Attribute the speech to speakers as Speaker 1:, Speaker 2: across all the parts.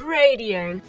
Speaker 1: Radio.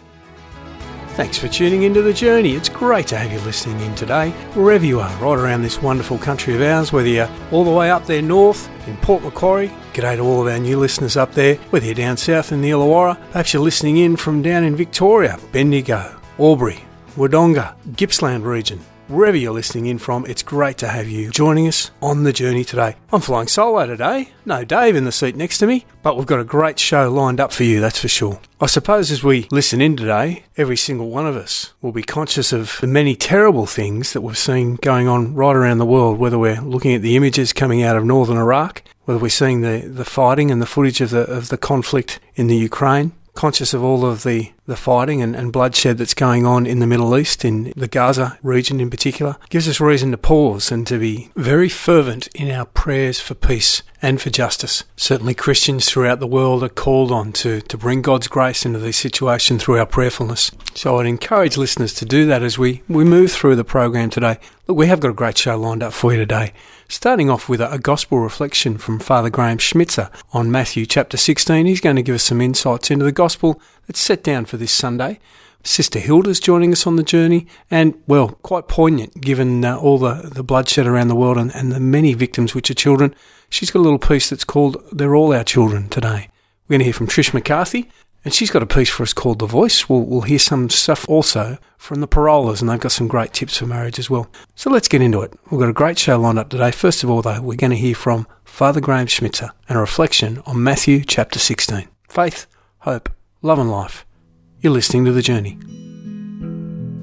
Speaker 2: Thanks for tuning into The Journey. It's great to have you listening in today, wherever you are, right around this wonderful country of ours, whether you're all the way up there north in Port Macquarie. G'day to all of our new listeners up there, whether you're down south in the Illawarra, perhaps you're listening in from down in Victoria, Bendigo, Albury, Wodonga, Gippsland region, wherever you're listening in from, it's great to have you joining us on the journey today. I'm flying solo today, no Dave in the seat next to me, but we've got a great show lined up for you, that's for sure. I suppose as we listen in today, every single one of us will be conscious of the many terrible things that we've seen going on right around the world, whether we're looking at the images coming out of northern Iraq, whether we're seeing the, the fighting and the footage of the, of the conflict in the Ukraine, conscious of all of the, the fighting and, and bloodshed that's going on in the Middle East, in the Gaza region in particular, gives us reason to pause and to be very fervent in our prayers for peace and for justice. Certainly, Christians throughout the world are called on to, to bring God's grace into this situation through our prayerfulness. So I'd encourage listeners to do that as we, we move through the program today. Look, we have got a great show lined up for you today. Starting off with a, gospel reflection from Father Graham Schmitzer on Matthew chapter 16. He's going to give us some insights into the gospel that's set down for this Sunday. Sister Hilda's joining us on the journey, and well, quite poignant given uh, all the, the bloodshed around the world and, and the many victims which are children. She's got a little piece that's called They're All Our Children today. We're going to hear from Trish McCarthy, and she's got a piece for us called The Voice. We'll, we'll hear some stuff also from the Pirolas, and they've got some great tips for marriage as well. So let's get into it. We've got a great show lined up today. First of all, though, we're going to hear from Father Graham Schmitzer and a reflection on Matthew chapter 16. Faith, hope, love, and life. You're listening to The Journey.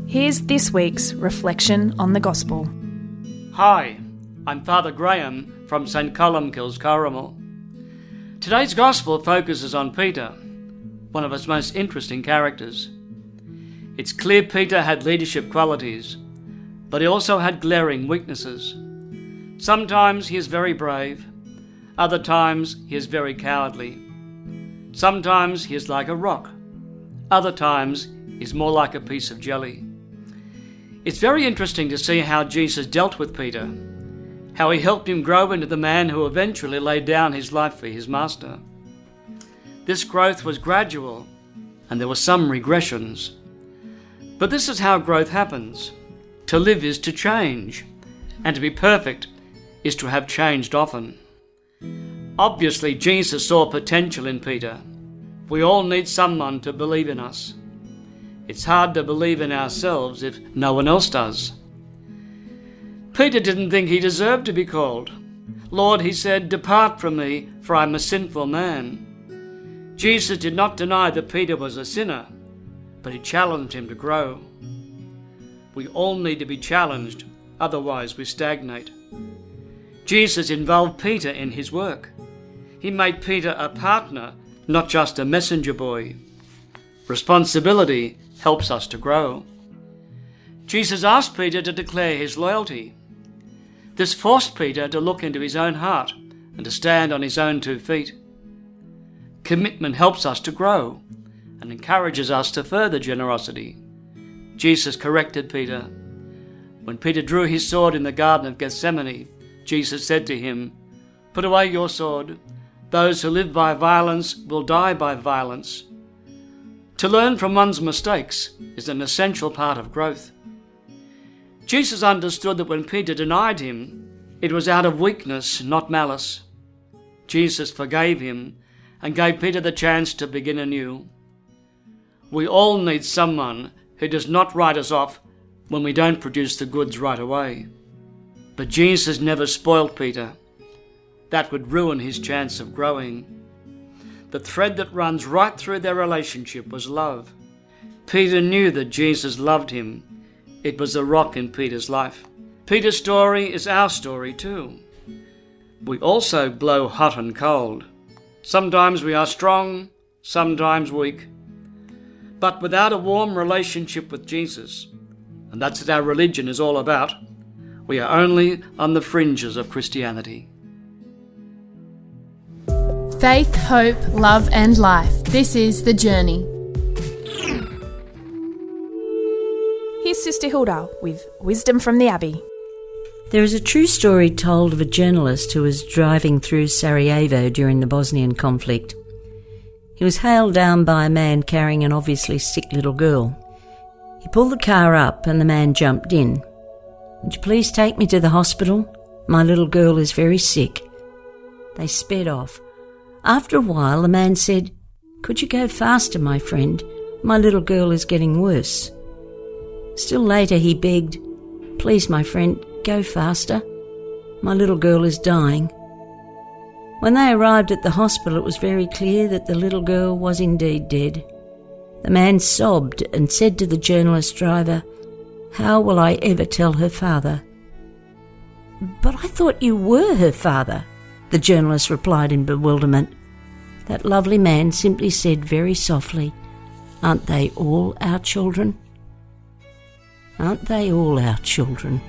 Speaker 3: Here's this week's reflection on the Gospel.
Speaker 4: Hi, I'm Father Graham from St. Columbkille's, Corrimal. Today's Gospel focuses on Peter, one of its most interesting characters. It's clear Peter had leadership qualities, but he also had glaring weaknesses. Sometimes he is very brave, other times he is very cowardly. Sometimes he is like a rock, other times he's more like a piece of jelly. It's very interesting to see how Jesus dealt with Peter, how he helped him grow into the man who eventually laid down his life for his master. This growth was gradual, and there were some regressions. But this is how growth happens. To live is to change, and to be perfect is to have changed often. Obviously, Jesus saw potential in Peter. We all need someone to believe in us. It's hard to believe in ourselves if no one else does. Peter didn't think he deserved to be called. Lord, he said, depart from me, for I'm a sinful man. Jesus did not deny that Peter was a sinner, but he challenged him to grow. We all need to be challenged, otherwise, we stagnate. Jesus involved Peter in his work. He made Peter a partner, not just a messenger boy. Responsibility helps us to grow. Jesus asked Peter to declare his loyalty. This forced Peter to look into his own heart and to stand on his own two feet. Commitment helps us to grow and encourages us to further generosity. Jesus corrected Peter. When Peter drew his sword in the Garden of Gethsemane, Jesus said to him, Put away your sword. Those who live by violence will die by violence. To learn from one's mistakes is an essential part of growth. Jesus understood that when Peter denied him, it was out of weakness, not malice. Jesus forgave him and gave Peter the chance to begin anew. We all need someone who does not write us off when we don't produce the goods right away. But Jesus never spoiled Peter. That would ruin his chance of growing. The thread that runs right through their relationship was love. Peter knew that Jesus loved him. It was a rock in Peter's life. Peter's story is our story too. We also blow hot and cold. Sometimes we are strong, sometimes weak. But without a warm relationship with Jesus, and that's what our religion is all about, we are only on the fringes of Christianity.
Speaker 3: Faith, hope, love, and life. This is The Journey. Here's Sister Hilda with Wisdom from the Abbey.
Speaker 5: There is a true story told of a journalist who was driving through Sarajevo during the Bosnian conflict. He was hailed down by a man carrying an obviously sick little girl. He pulled the car up and the man jumped in. Would you please take me to the hospital? My little girl is very sick. They sped off. After a while, the man said, Could you go faster, my friend? My little girl is getting worse. Still later, he begged, Please, my friend, go faster. My little girl is dying. When they arrived at the hospital, it was very clear that the little girl was indeed dead. The man sobbed and said to the journalist driver, How will I ever tell her father? But I thought you were her father, the journalist replied in bewilderment. That lovely man simply said very softly, Aren't they all our children? Aren't they all our children?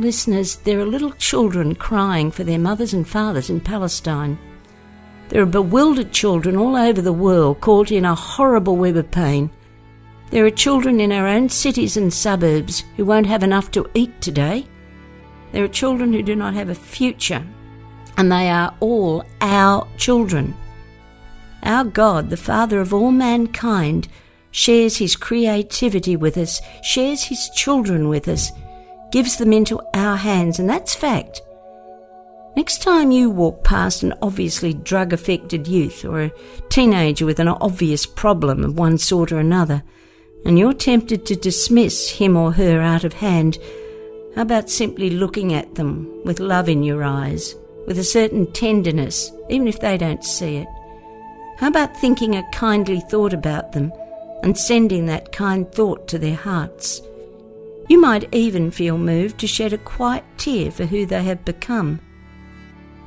Speaker 5: Listeners, there are little children crying for their mothers and fathers in Palestine. There are bewildered children all over the world caught in a horrible web of pain. There are children in our own cities and suburbs who won't have enough to eat today. There are children who do not have a future, and they are all our children. Our God, the Father of all mankind, shares his creativity with us, shares his children with us, gives them into our hands, and that's fact. Next time you walk past an obviously drug affected youth or a teenager with an obvious problem of one sort or another, and you're tempted to dismiss him or her out of hand, how about simply looking at them with love in your eyes, with a certain tenderness, even if they don't see it? How about thinking a kindly thought about them and sending that kind thought to their hearts? You might even feel moved to shed a quiet tear for who they have become.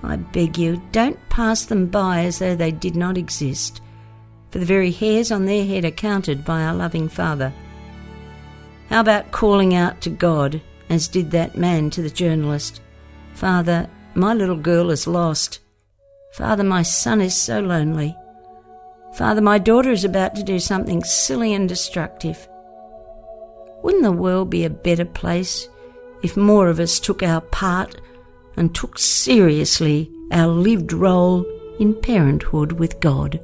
Speaker 5: I beg you, don't pass them by as though they did not exist, for the very hairs on their head are counted by our loving Father. How about calling out to God, as did that man to the journalist? Father, my little girl is lost. Father, my son is so lonely. Father, my daughter is about to do something silly and destructive. Wouldn't the world be a better place if more of us took our part and took seriously our lived role in parenthood with God?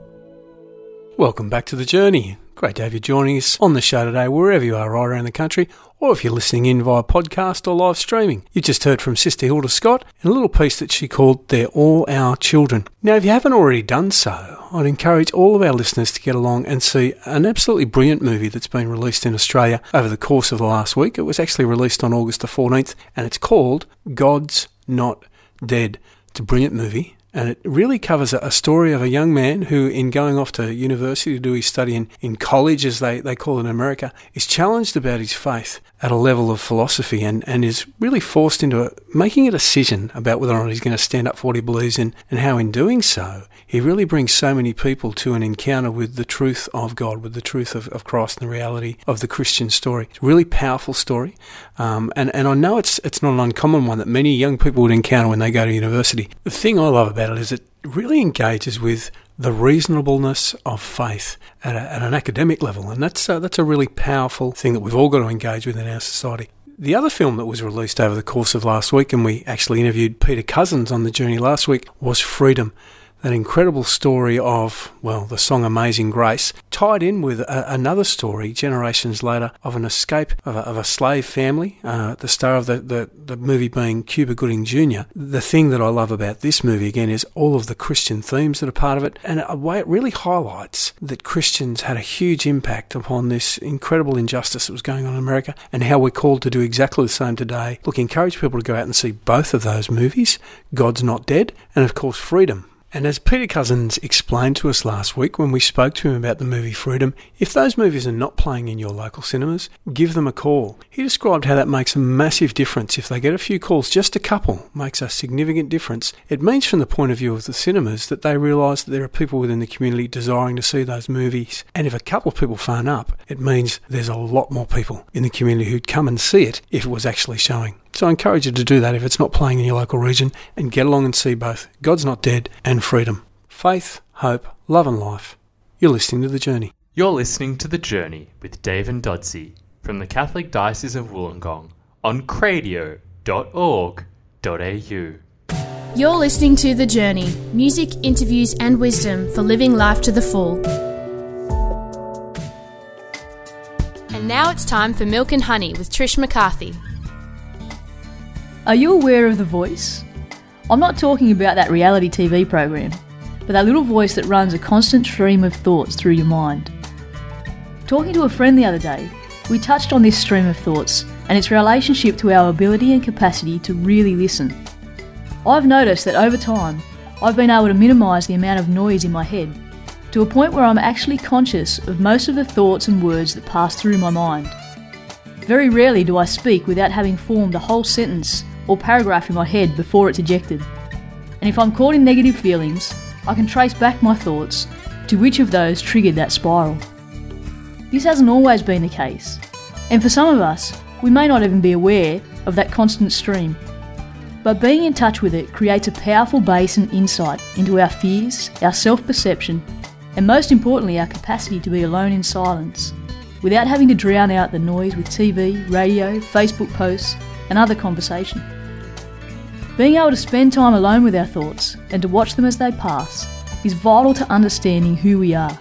Speaker 2: Welcome back to the journey. Great to have you joining us on the show today, wherever you are right around the country, or if you're listening in via podcast or live streaming. You just heard from Sister Hilda Scott in a little piece that she called They're All Our Children. Now, if you haven't already done so, I'd encourage all of our listeners to get along and see an absolutely brilliant movie that's been released in Australia over the course of the last week. It was actually released on August the 14th, and it's called God's Not Dead. It's a brilliant movie and it really covers a story of a young man who, in going off to university to do his study in, in college, as they, they call it in America, is challenged about his faith at a level of philosophy and, and is really forced into a, making a decision about whether or not he's going to stand up for what he believes in and how, in doing so, he really brings so many people to an encounter with the truth of God, with the truth of, of Christ and the reality of the Christian story. It's a really powerful story. Um, and, and I know it's, it's not an uncommon one that many young people would encounter when they go to university. The thing I love about it is it really engages with the reasonableness of faith at, a, at an academic level. And that's, uh, that's a really powerful thing that we've all got to engage with in our society. The other film that was released over the course of last week, and we actually interviewed Peter Cousins on the journey last week, was Freedom that incredible story of, well, the song Amazing Grace, tied in with a, another story generations later of an escape of a, of a slave family, uh, the star of the, the, the movie being Cuba Gooding Jr. The thing that I love about this movie, again, is all of the Christian themes that are part of it, and a way it really highlights that Christians had a huge impact upon this incredible injustice that was going on in America, and how we're called to do exactly the same today. Look, encourage people to go out and see both of those movies, God's Not Dead, and of course, Freedom. And as Peter Cousins explained to us last week when we spoke to him about the movie Freedom, if those movies are not playing in your local cinemas, give them a call. He described how that makes a massive difference. If they get a few calls, just a couple, makes a significant difference. It means from the point of view of the cinemas that they realise that there are people within the community desiring to see those movies. And if a couple of people phone up, it means there's a lot more people in the community who'd come and see it if it was actually showing. So I encourage you to do that if it's not playing in your local region and get along and see both God's Not Dead and Freedom. Faith, hope, love, and life. You're listening to The Journey.
Speaker 1: You're listening to The Journey with Dave and Dodsey from the Catholic Diocese of Wollongong on cradio.org.au.
Speaker 3: You're listening to The Journey music, interviews, and wisdom for living life to the full. And now it's time for Milk and Honey with Trish McCarthy.
Speaker 6: Are you aware of The Voice? I'm not talking about that reality TV program, but that little voice that runs a constant stream of thoughts through your mind. Talking to a friend the other day, we touched on this stream of thoughts and its relationship to our ability and capacity to really listen. I've noticed that over time, I've been able to minimise the amount of noise in my head to a point where I'm actually conscious of most of the thoughts and words that pass through my mind. Very rarely do I speak without having formed a whole sentence or paragraph in my head before it's ejected. And if I'm caught in negative feelings, I can trace back my thoughts to which of those triggered that spiral. This hasn't always been the case, and for some of us, we may not even be aware of that constant stream. But being in touch with it creates a powerful base and insight into our fears, our self perception, and most importantly, our capacity to be alone in silence without having to drown out the noise with TV, radio, Facebook posts, and other conversation. Being able to spend time alone with our thoughts and to watch them as they pass is vital to understanding who we are,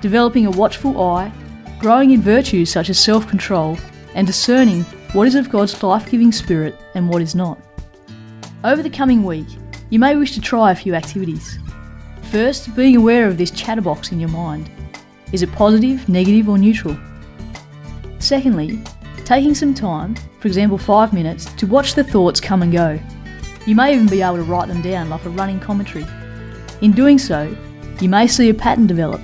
Speaker 6: developing a watchful eye, growing in virtues such as self control, and discerning what is of God's life giving spirit and what is not. Over the coming week, you may wish to try a few activities. First, being aware of this chatterbox in your mind. Is it positive, negative, or neutral? Secondly, taking some time, for example five minutes, to watch the thoughts come and go. You may even be able to write them down like a running commentary. In doing so, you may see a pattern develop,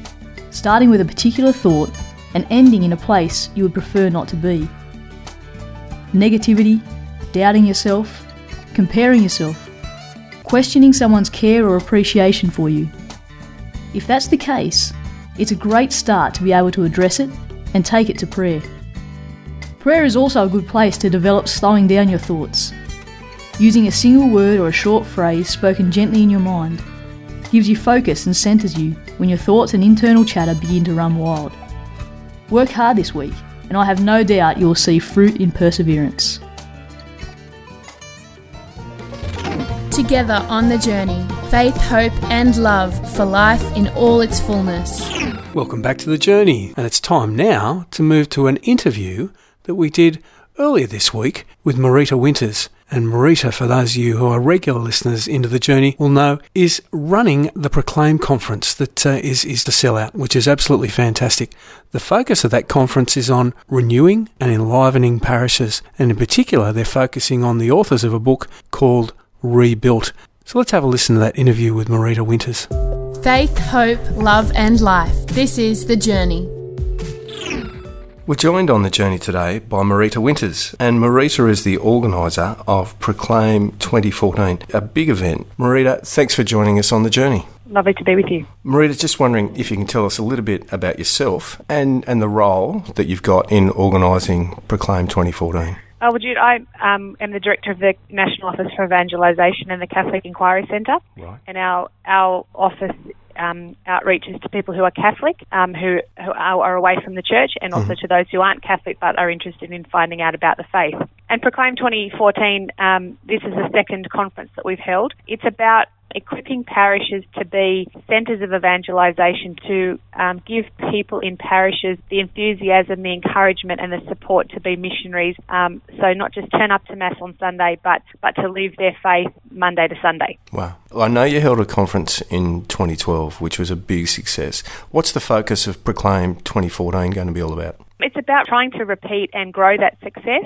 Speaker 6: starting with a particular thought and ending in a place you would prefer not to be. Negativity, doubting yourself, comparing yourself, questioning someone's care or appreciation for you. If that's the case, it's a great start to be able to address it and take it to prayer. Prayer is also a good place to develop slowing down your thoughts. Using a single word or a short phrase spoken gently in your mind gives you focus and centres you when your thoughts and internal chatter begin to run wild. Work hard this week, and I have no doubt you will see fruit in perseverance.
Speaker 3: Together on the journey, faith, hope, and love for life in all its fullness.
Speaker 2: Welcome back to the journey, and it's time now to move to an interview that we did earlier this week with Marita Winters. And Marita, for those of you who are regular listeners into the journey, will know is running the Proclaim conference that uh, is is the sellout, which is absolutely fantastic. The focus of that conference is on renewing and enlivening parishes, and in particular, they're focusing on the authors of a book called Rebuilt. So let's have a listen to that interview with Marita Winters.
Speaker 3: Faith, hope, love, and life. This is The Journey.
Speaker 7: We're joined on the journey today by Marita Winters, and Marita is the organiser of Proclaim 2014, a big event. Marita, thanks for joining us on the journey.
Speaker 8: Lovely to be with you.
Speaker 7: Marita, just wondering if you can tell us a little bit about yourself and, and the role that you've got in organising Proclaim 2014.
Speaker 8: Oh, well, Jude, I um, am the director of the National Office for Evangelisation and the Catholic Inquiry Centre.
Speaker 7: Right.
Speaker 8: And our, our office um, outreaches to people who are Catholic, um, who, who are, are away from the church, and also to those who aren't Catholic but are interested in finding out about the faith. And Proclaim 2014, um, this is the second conference that we've held. It's about equipping parishes to be centres of evangelisation, to um, give people in parishes the enthusiasm, the encouragement, and the support to be missionaries. Um, so not just turn up to mass on Sunday, but but to live their faith Monday to Sunday.
Speaker 7: Wow. Well, I know you held a conference in 2012, which was a big success. What's the focus of Proclaim 2014 going to be all about?
Speaker 8: It's about trying to repeat and grow that success.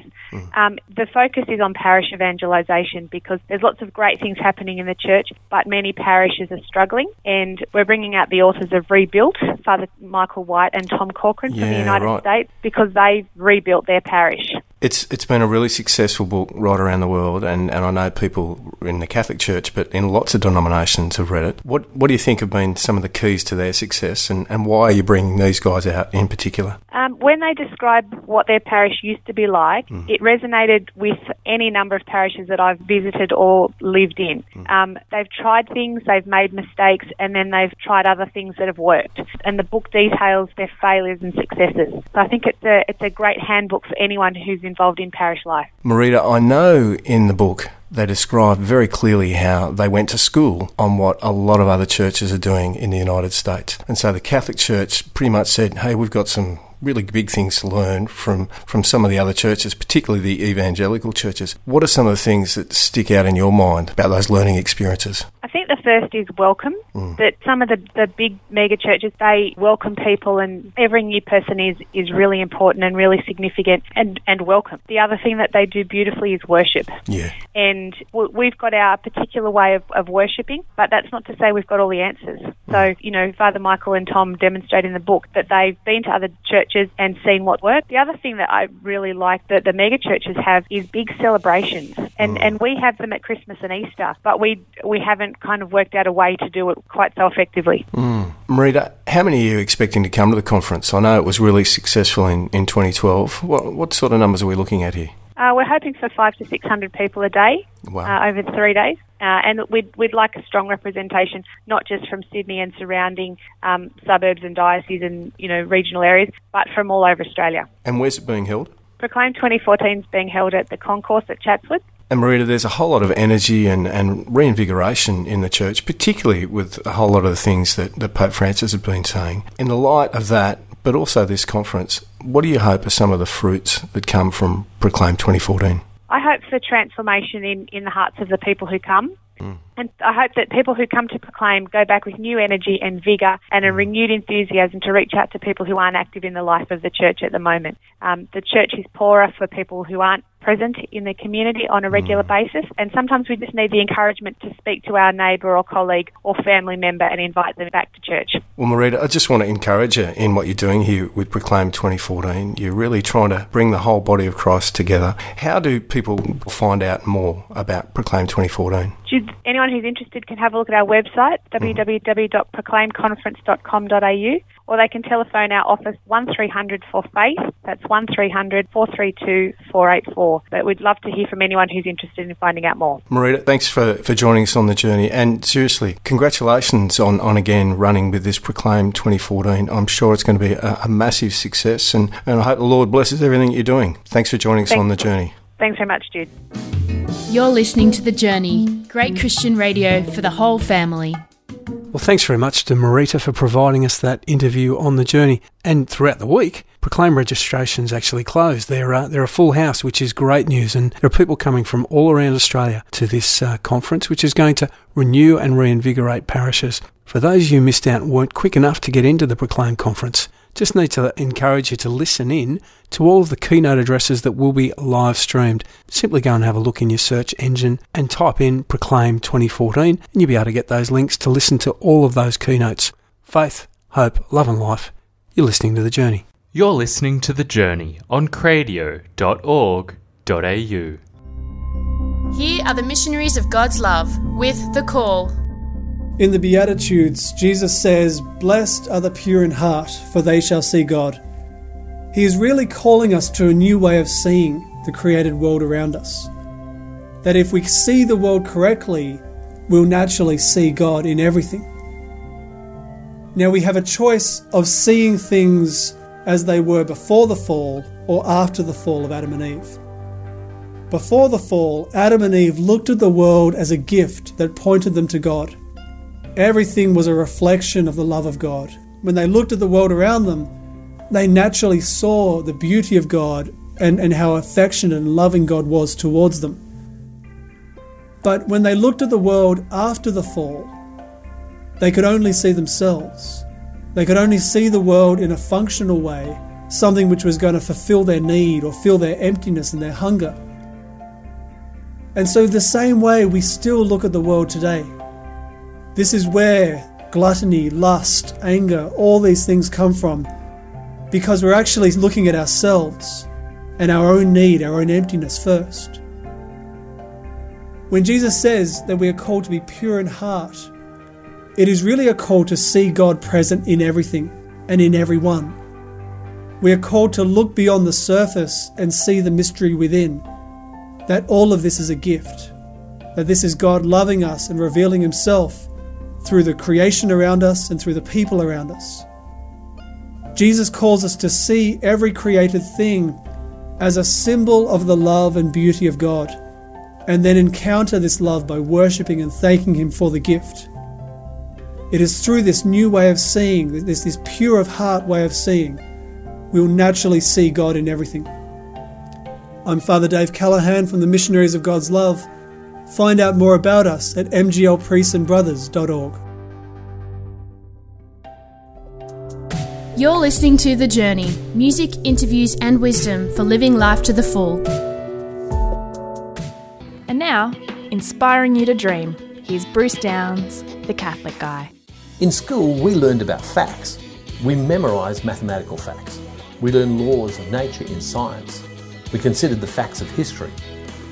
Speaker 8: Um, the focus is on parish evangelisation because there's lots of great things happening in the church, but many parishes are struggling. And we're bringing out the authors of Rebuilt, Father Michael White and Tom Corcoran from the United
Speaker 7: right.
Speaker 8: States, because they've rebuilt their parish.
Speaker 7: It's it's been a really successful book right around the world, and, and I know people in the Catholic Church, but in lots of denominations have read it. What what do you think have been some of the keys to their success, and, and why are you bringing these guys out in particular?
Speaker 8: Um, when they describe what their parish used to be like, it resonated with any number of parishes that I've visited or lived in. Um, they've tried things, they've made mistakes, and then they've tried other things that have worked. And the book details their failures and successes. So I think it's a it's a great handbook for anyone who's involved in parish life.
Speaker 7: Marita, I know in the book they describe very clearly how they went to school on what a lot of other churches are doing in the United States. And so the Catholic Church pretty much said, hey, we've got some really big things to learn from, from some of the other churches, particularly the evangelical churches. What are some of the things that stick out in your mind about those learning experiences?
Speaker 8: I think the first is welcome.
Speaker 7: Mm.
Speaker 8: That some of the, the big mega churches they welcome people, and every new person is is really important and really significant and and welcome. The other thing that they do beautifully is worship,
Speaker 7: Yeah.
Speaker 8: and we've got our particular way of, of worshipping, but that's not to say we've got all the answers. So you know, Father Michael and Tom demonstrate in the book that they've been to other churches and seen what worked. The other thing that I really like that the mega churches have is big celebrations, and and we have them at Christmas and Easter, but we we haven't kind of worked out a way to do it quite so effectively.
Speaker 7: Marita, how many are you expecting to come to the conference? I know it was really successful in, in 2012. What, what sort of numbers are we looking at here?
Speaker 8: Uh, we're hoping for five to six hundred people a day
Speaker 7: Wow.
Speaker 8: uh, over three days, uh, and we'd we'd like a strong representation, not just from Sydney and surrounding um, suburbs and dioceses and you know regional areas, but from all over Australia.
Speaker 7: and where's it being held?
Speaker 8: Proclaim 2014 is being held at the Concourse at Chatswood.
Speaker 7: And Marita, there's a whole lot of energy and, and reinvigoration in the church, particularly with a whole lot of the things that, that Pope Francis has been saying. In the light of that, but also this conference, what do you hope are some of the fruits that come from Proclaim 2014?
Speaker 8: I hope for transformation in, in the hearts of the people who come. And I hope that people who come to proclaim go back with new energy and vigour and a renewed enthusiasm to reach out to people who aren't active in the life of the church at the moment. Um, the church is poorer for people who aren't present in the community on a regular mm. basis, and sometimes we just need the encouragement to speak to our neighbour or colleague or family member and invite them back to church.
Speaker 7: Well, Marita, I just want to encourage you in what you're doing here with Proclaim 2014. You're really trying to bring the whole body of Christ together. How do people find out more about Proclaim 2014?
Speaker 8: Anyone who's interested can have a look at our website mm-hmm. www.proclaimconference.com.au or they can telephone our office 1300 for faith that's 1300 432 484 but we'd love to hear from anyone who's interested in finding out more
Speaker 7: Marita, thanks for, for joining us on the journey. And seriously, congratulations on, on again running with this Proclaim 2014. I'm sure it's going to be a, a massive success, and, and I hope the Lord blesses everything you're doing. Thanks for joining us
Speaker 8: Thanks.
Speaker 7: on the journey.
Speaker 8: thanks very much Jude
Speaker 3: You're listening to The Journey, great Christian radio for the whole family.
Speaker 2: Well, thanks very much to Marita for providing us that interview on the journey. And throughout the week, Proclaim registrations actually closed. They're, uh, they're a full house, which is great news. And there are people coming from all around Australia to this uh, conference, which is going to renew and reinvigorate parishes. For those you missed out weren't quick enough to get into the Proclaim conference, just need to encourage you to listen in to all of the keynote addresses that will be live streamed. Simply go and have a look in your search engine and type in Proclaim 2014 and you'll be able to get those links to listen to all of those keynotes. Faith, hope, love and life. You're listening to The Journey.
Speaker 1: You're listening to The Journey on cradio.org.au.
Speaker 3: Here are the missionaries of God's love with The Call.
Speaker 9: In the Beatitudes, Jesus says, Blessed are the pure in heart, for they shall see God. He is really calling us to a new way of seeing the created world around us. That if we see the world correctly, we'll naturally see God in everything. Now we have a choice of seeing things as they were before the fall or after the fall of Adam and Eve. Before the fall, Adam and Eve looked at the world as a gift that pointed them to God. Everything was a reflection of the love of God. When they looked at the world around them, they naturally saw the beauty of God and, and how affectionate and loving God was towards them. But when they looked at the world after the fall, they could only see themselves. They could only see the world in a functional way, something which was going to fulfill their need or fill their emptiness and their hunger. And so, the same way, we still look at the world today. This is where gluttony, lust, anger, all these things come from because we're actually looking at ourselves and our own need, our own emptiness first. When Jesus says that we are called to be pure in heart, it is really a call to see God present in everything and in everyone. We are called to look beyond the surface and see the mystery within. That all of this is a gift. That this is God loving us and revealing Himself through the creation around us and through the people around us. Jesus calls us to see every created thing as a symbol of the love and beauty of God, and then encounter this love by worshipping and thanking Him for the gift. It is through this new way of seeing, this, this pure of heart way of seeing, we will naturally see God in everything. I'm Father Dave Callaghan from the Missionaries of God's Love. Find out more about us at mglpriestsandbrothers.org.
Speaker 3: You're listening to The Journey music, interviews, and wisdom for living life to the full.
Speaker 10: And now, inspiring you to dream, here's Bruce Downs, the Catholic guy.
Speaker 11: In school, we learned about facts. We memorised mathematical facts. We learned laws of nature in science. We considered the facts of history.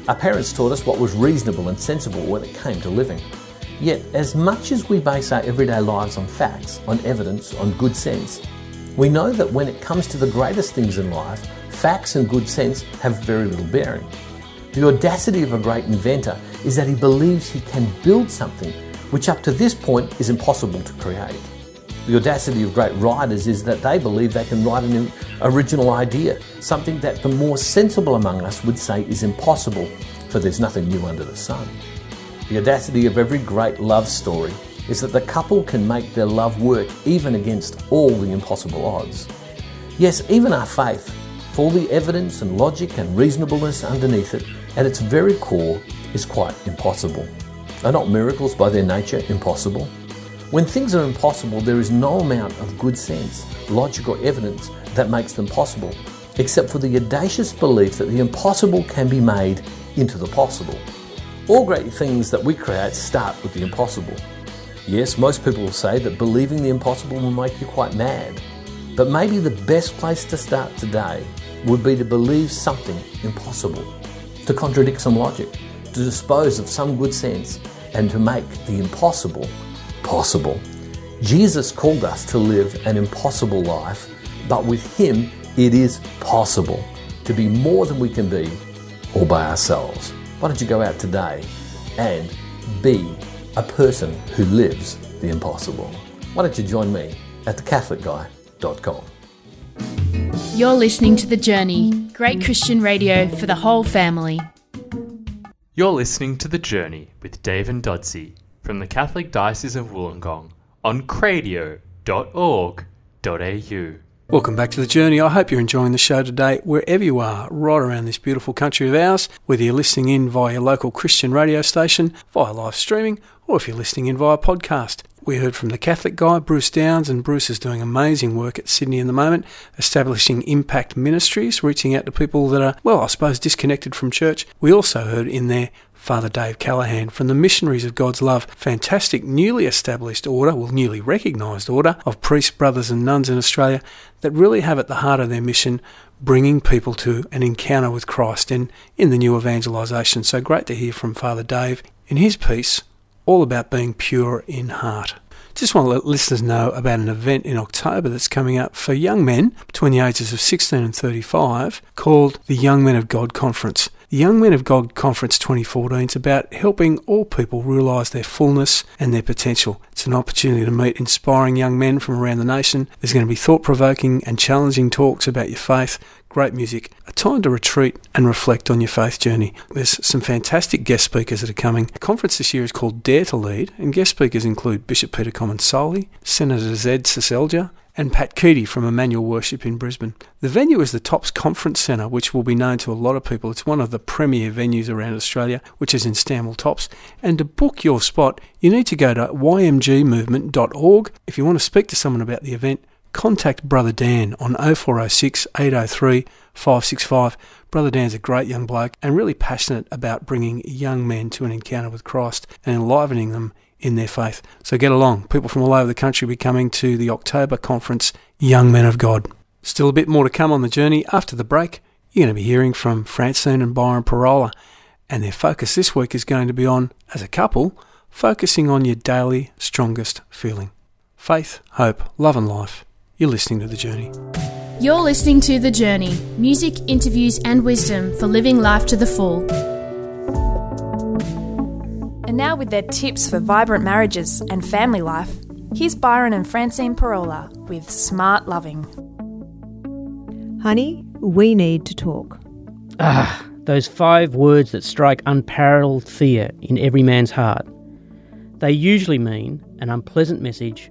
Speaker 11: Our parents taught us what was reasonable and sensible when it came to living. Yet, as much as we base our everyday lives on facts, on evidence, on good sense, we know that when it comes to the greatest things in life, facts and good sense have very little bearing. The audacity of a great inventor is that he believes he can build something which up to this point is impossible to create. The audacity of great writers is that they believe they can write an original idea, something that the more sensible among us would say is impossible, for there's nothing new under the sun. The audacity of every great love story is that the couple can make their love work even against all the impossible odds. Yes, even our faith, for all the evidence and logic and reasonableness underneath it, at its very core, is quite impossible. Are not miracles by their nature impossible? When things are impossible, there is no amount of good sense, logic, or evidence that makes them possible, except for the audacious belief that the impossible can be made into the possible. All great things that we create start with the impossible. Yes, most people will say that believing the impossible will make you quite mad. But maybe the best place to start today would be to believe something impossible, to contradict some logic, to dispose of some good sense, and to make the impossible possible. Jesus called us to live an impossible life, but with Him it is possible to be more than we can be all by ourselves. Why don't you go out today and be a person who lives the impossible. Why don't you join me at thecatholicguy.com?
Speaker 3: You're listening to The Journey, great Christian radio for the whole family.
Speaker 1: You're listening to The Journey with Dave and Dodsey from the Catholic Diocese of Wollongong on cradio.org.au.
Speaker 2: Welcome back to the journey. I hope you're enjoying the show today, wherever you are, right around this beautiful country of ours, whether you're listening in via your local Christian radio station, via live streaming, or if you're listening in via podcast. We heard from the Catholic guy, Bruce Downs, and Bruce is doing amazing work at Sydney in the moment, establishing impact ministries, reaching out to people that are, well, I suppose, disconnected from church. We also heard in there Father Dave Callaghan from the Missionaries of God's Love, fantastic newly established order, well, newly recognised order of priests, brothers, and nuns in Australia that really have at the heart of their mission bringing people to an encounter with Christ and in the new evangelisation. So great to hear from Father Dave in his piece, all about being pure in heart. Just want to let listeners know about an event in October that's coming up for young men between the ages of 16 and 35 called the Young Men of God Conference. The Young Men of God Conference 2014 is about helping all people realise their fullness and their potential. It's an opportunity to meet inspiring young men from around the nation. There's going to be thought provoking and challenging talks about your faith, great music, a time to retreat and reflect on your faith journey. There's some fantastic guest speakers that are coming. The conference this year is called Dare to Lead, and guest speakers include Bishop Peter Comensoli, Senator Zed Seselja, and Pat Keaty from Emmanuel Worship in Brisbane. The venue is the Tops Conference Centre, which will be known to a lot of people. It's one of the premier venues around Australia, which is in Stanwell Tops. And to book your spot, you need to go to ymgmovement.org. If you want to speak to someone about the event, contact Brother Dan on 0406 803 565. Brother Dan's a great young bloke and really passionate about bringing young men to an encounter with Christ and enlivening them in their faith. So get along. People from all over the country will be coming to the October conference, Young Men of God. Still a bit more to come on the journey. After the break, you're going to be hearing from Francine and Byron Pirola, and their focus this week is going to be on, as a couple, focusing on your daily strongest feeling. Faith, hope, love, and life. You're listening to The Journey.
Speaker 3: You're listening to The Journey music, interviews, and wisdom for living life to the full.
Speaker 10: And now, with their tips for vibrant marriages and family life, here's Byron and Francine Pirola with Smart Loving.
Speaker 12: Honey, we need to talk. Ah, those five words that strike unparalleled fear in every man's heart. They usually mean an unpleasant message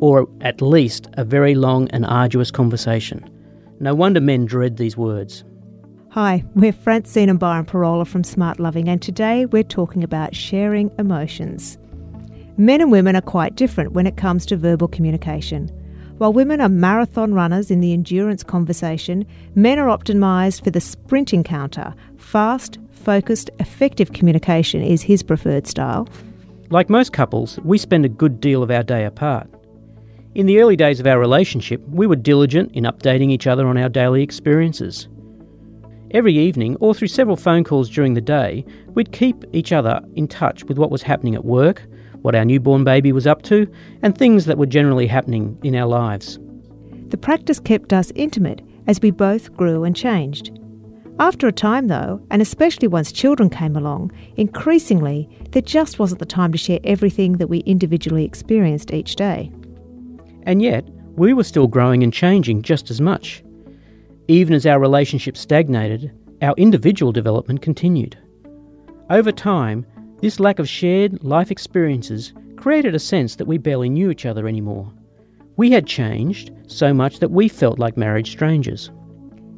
Speaker 12: or at least a very long and arduous conversation. No wonder men dread these words.
Speaker 13: Hi, we're Francine and Byron Pirola from Smart Loving, and today we're talking about sharing emotions. Men and women are quite different when it comes to verbal communication. While women are marathon runners in the endurance conversation, men are optimised for the sprint encounter. Fast, focused, effective communication is his preferred style.
Speaker 12: Like most couples, we spend a good deal of our day apart. In the early days of our relationship, we were diligent in updating each other on our daily experiences. Every evening, or through several phone calls during the day, we'd keep each other in touch with what was happening at work, what our newborn baby was up to, and things that were generally happening in our lives.
Speaker 13: The practice kept us intimate as we both grew and changed. After a time, though, and especially once children came along, increasingly there just wasn't the time to share everything that we individually experienced each day.
Speaker 12: And yet, we were still growing and changing just as much. Even as our relationship stagnated, our individual development continued. Over time, this lack of shared life experiences created a sense that we barely knew each other anymore. We had changed so much that we felt like married strangers.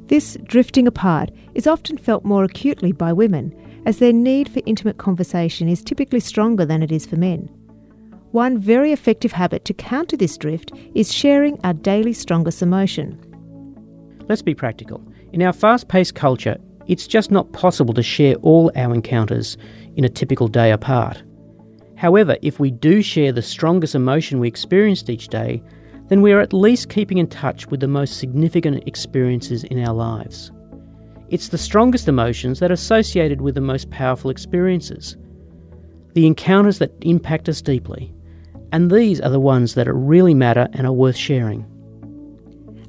Speaker 13: This drifting apart is often felt more acutely by women, as their need for intimate conversation is typically stronger than it is for men. One very effective habit to counter this drift is sharing our daily strongest emotion.
Speaker 12: Let's be practical. In our fast paced culture, it's just not possible to share all our encounters in a typical day apart. However, if we do share the strongest emotion we experienced each day, then we are at least keeping in touch with the most significant experiences in our lives. It's the strongest emotions that are associated with the most powerful experiences, the encounters that impact us deeply. And these are the ones that really matter and are worth sharing.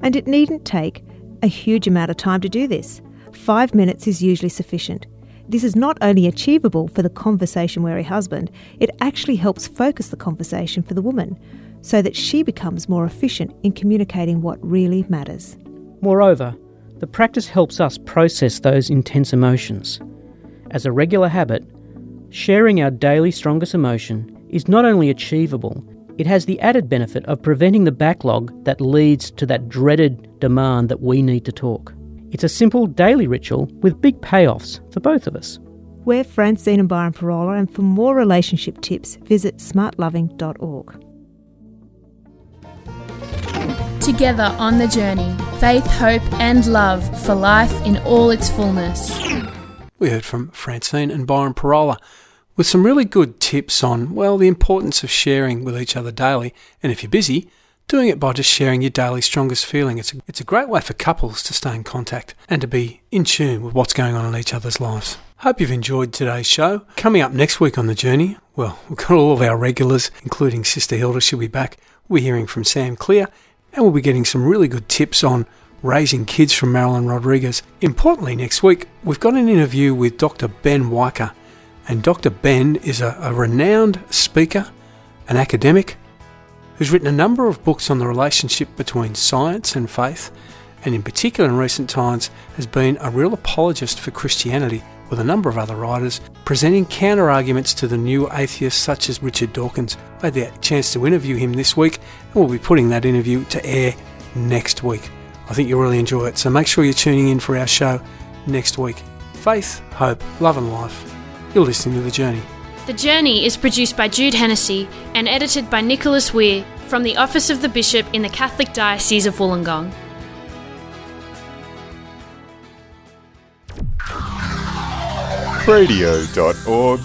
Speaker 13: And it needn't take a huge amount of time to do this. Five minutes is usually sufficient. This is not only achievable for the conversation weary husband, it actually helps focus the conversation for the woman so that she becomes more efficient in communicating what really matters.
Speaker 12: Moreover, the practice helps us process those intense emotions. As a regular habit, sharing our daily strongest emotion is not only achievable, it has the added benefit of preventing the backlog that leads to that dreaded demand that we need to talk. It's a simple daily ritual with big payoffs for both of us.
Speaker 13: We're Francine and Byron Pirola, and for more relationship tips, visit smartloving.org.
Speaker 3: Together on the journey, faith, hope, and love for life in all its fullness.
Speaker 2: We heard from Francine and Byron Pirola with some really good tips on, well, the importance of sharing with each other daily. And if you're busy, doing it by just sharing your daily strongest feeling. It's a, it's a great way for couples to stay in contact and to be in tune with what's going on in each other's lives. Hope you've enjoyed today's show. Coming up next week on the journey, well, we've got all of our regulars, including Sister Hilda, she'll be back. We're hearing from Sam Clear, and we'll be getting some really good tips on raising kids from Marilyn Rodriguez. Importantly, next week, we've got an interview with Dr. Ben Wiker and Dr. Ben is a, a renowned speaker, an academic, who's written a number of books on the relationship between science and faith, and in particular in recent times has been a real apologist for Christianity with a number of other writers, presenting counter arguments to the new atheists such as Richard Dawkins. I had the chance to interview him this week, and we'll be putting that interview to air next week. I think you'll really enjoy it, so make sure you're tuning in for our show next week. Faith, hope, love, and life. You're listening to The Journey.
Speaker 3: The Journey is produced by Jude Hennessy and edited by Nicholas Weir from the Office of the Bishop in the Catholic Diocese of Wollongong.
Speaker 14: radio.org.au